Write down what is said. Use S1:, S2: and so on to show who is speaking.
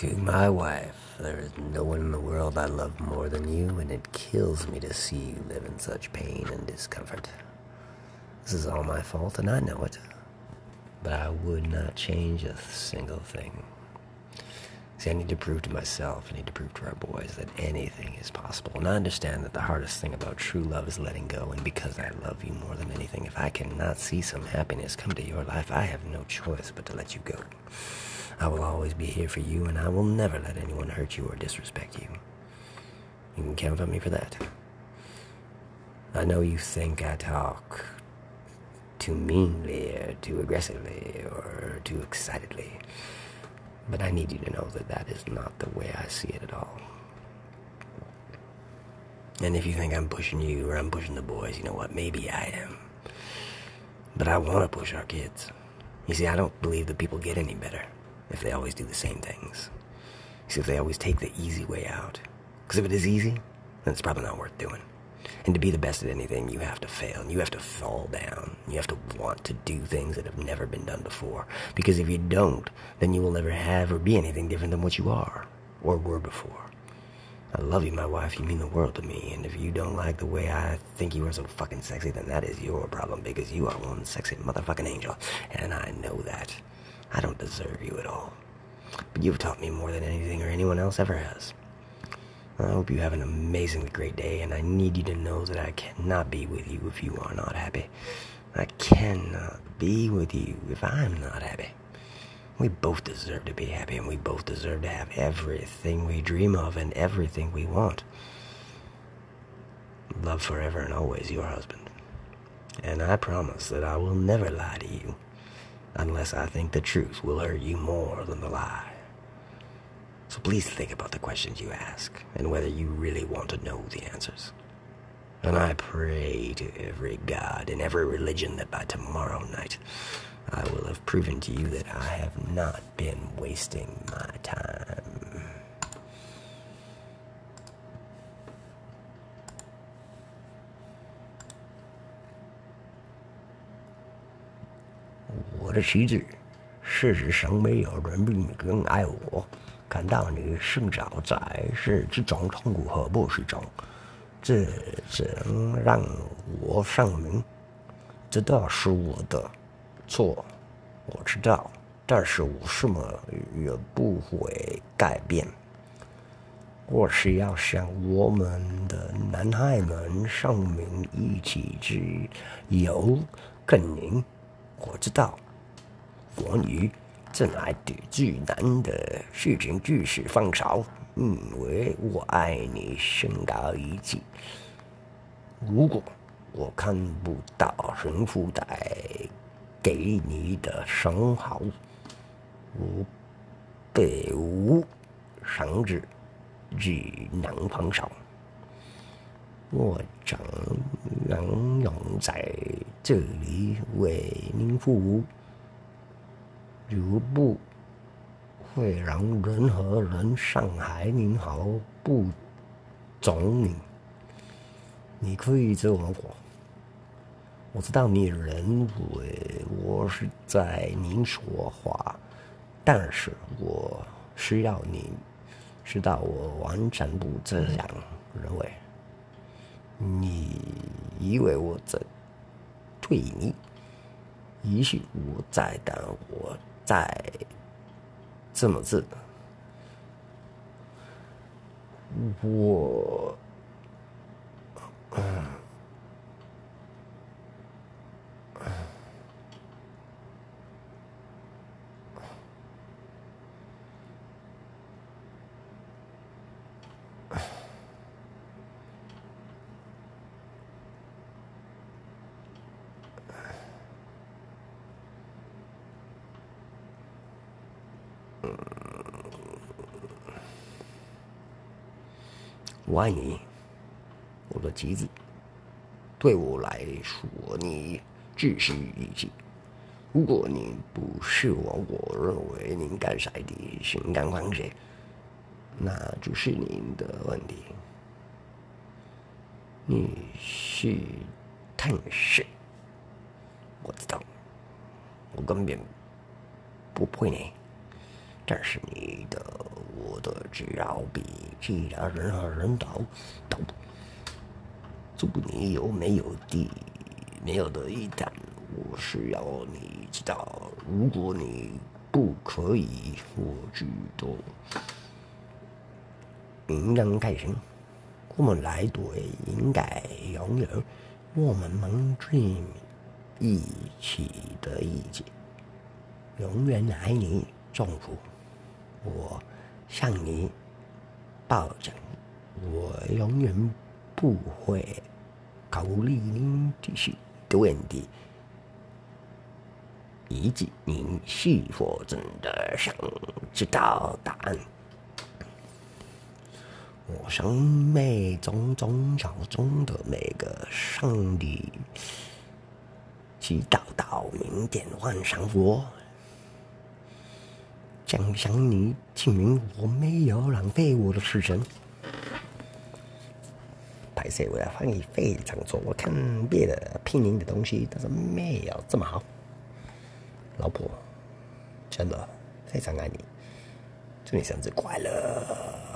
S1: To my wife, there is no one in the world I love more than you, and it kills me to see you live in such pain and discomfort. This is all my fault, and I know it. But I would not change a single thing. See, I need to prove to myself, I need to prove to our boys that anything is possible. And I understand that the hardest thing about true love is letting go. And because I love you more than anything, if I cannot see some happiness come to your life, I have no choice but to let you go. I will always be here for you, and I will never let anyone hurt you or disrespect you. You can count on me for that. I know you think I talk too meanly, or too aggressively, or too excitedly, but I need you to know that that is not the way I see it at all. And if you think I'm pushing you or I'm pushing the boys, you know what? Maybe I am. But I want to push our kids. You see, I don't believe that people get any better if they always do the same things. See, if they always take the easy way out. Because if it is easy, then it's probably not worth doing. And to be the best at anything, you have to fail. And you have to fall down. You have to want to do things that have never been done before. Because if you don't, then you will never have or be anything different than what you are or were before. I love you, my wife. You mean the world to me. And if you don't like the way I think you are so fucking sexy, then that is your problem because you are one sexy motherfucking angel. And I know that. I don't deserve you at all. But you've taught me more than anything or anyone else ever has. I hope you have an amazingly great day, and I need you to know that I cannot be with you if you are not happy. I cannot be with you if I'm not happy. We both deserve to be happy, and we both deserve to have everything we dream of and everything we want. Love forever and always your husband. And I promise that I will never lie to you unless I think the truth will hurt you more than the lie. So please think about the questions you ask and whether you really want to know the answers. And I pray to every god and every religion that by tomorrow night I will have proven to you that I have not been wasting my time. 我的妻子，事实上没有人比你更爱我。看到你生长在是这种痛苦和不适中，这只能让我上明，这都是我的错，我知道，但是我什么也不会改变。我是要向我们的男孩们上明一起去游更宁，我知道，关于。真爱的最难的事情就是放手，因为我爱你身高一级。如果我看不到神父带给你的生活，我别无甚至只能放手。我只能用在这里为您服务。如不会让任何人伤害您好，不忠您，你可以这么活。我知道你认为我是在您说话，但是我需要你知道我完全不这样认为。你以为我在为你？也许我在，等我。在这么子，我，我爱你，我的妻子。对我来说，你只是一切。如果你不是我我认为您该晒的情感关系，那就是您的问题。你是天使，我知道，我根本不配你。但是你的我的只要比其他任何人都都，祝你有没有的没有的一旦我需要你知道，如果你不可以，我觉得应当开心。我们来对应该拥有我们能最一起的意见。永远爱你，丈夫。我向你保证，我永远不会考虑你这些的问题，以及你是否真的想知道答案。我生命中宗教中的每个上帝，祈祷到明天晚上我。想想你证明我没有浪费我的时间。拍摄我的翻译非常错，我看别的拼音的东西，但是没有这么好。老婆，真的非常爱你，祝你生日快乐。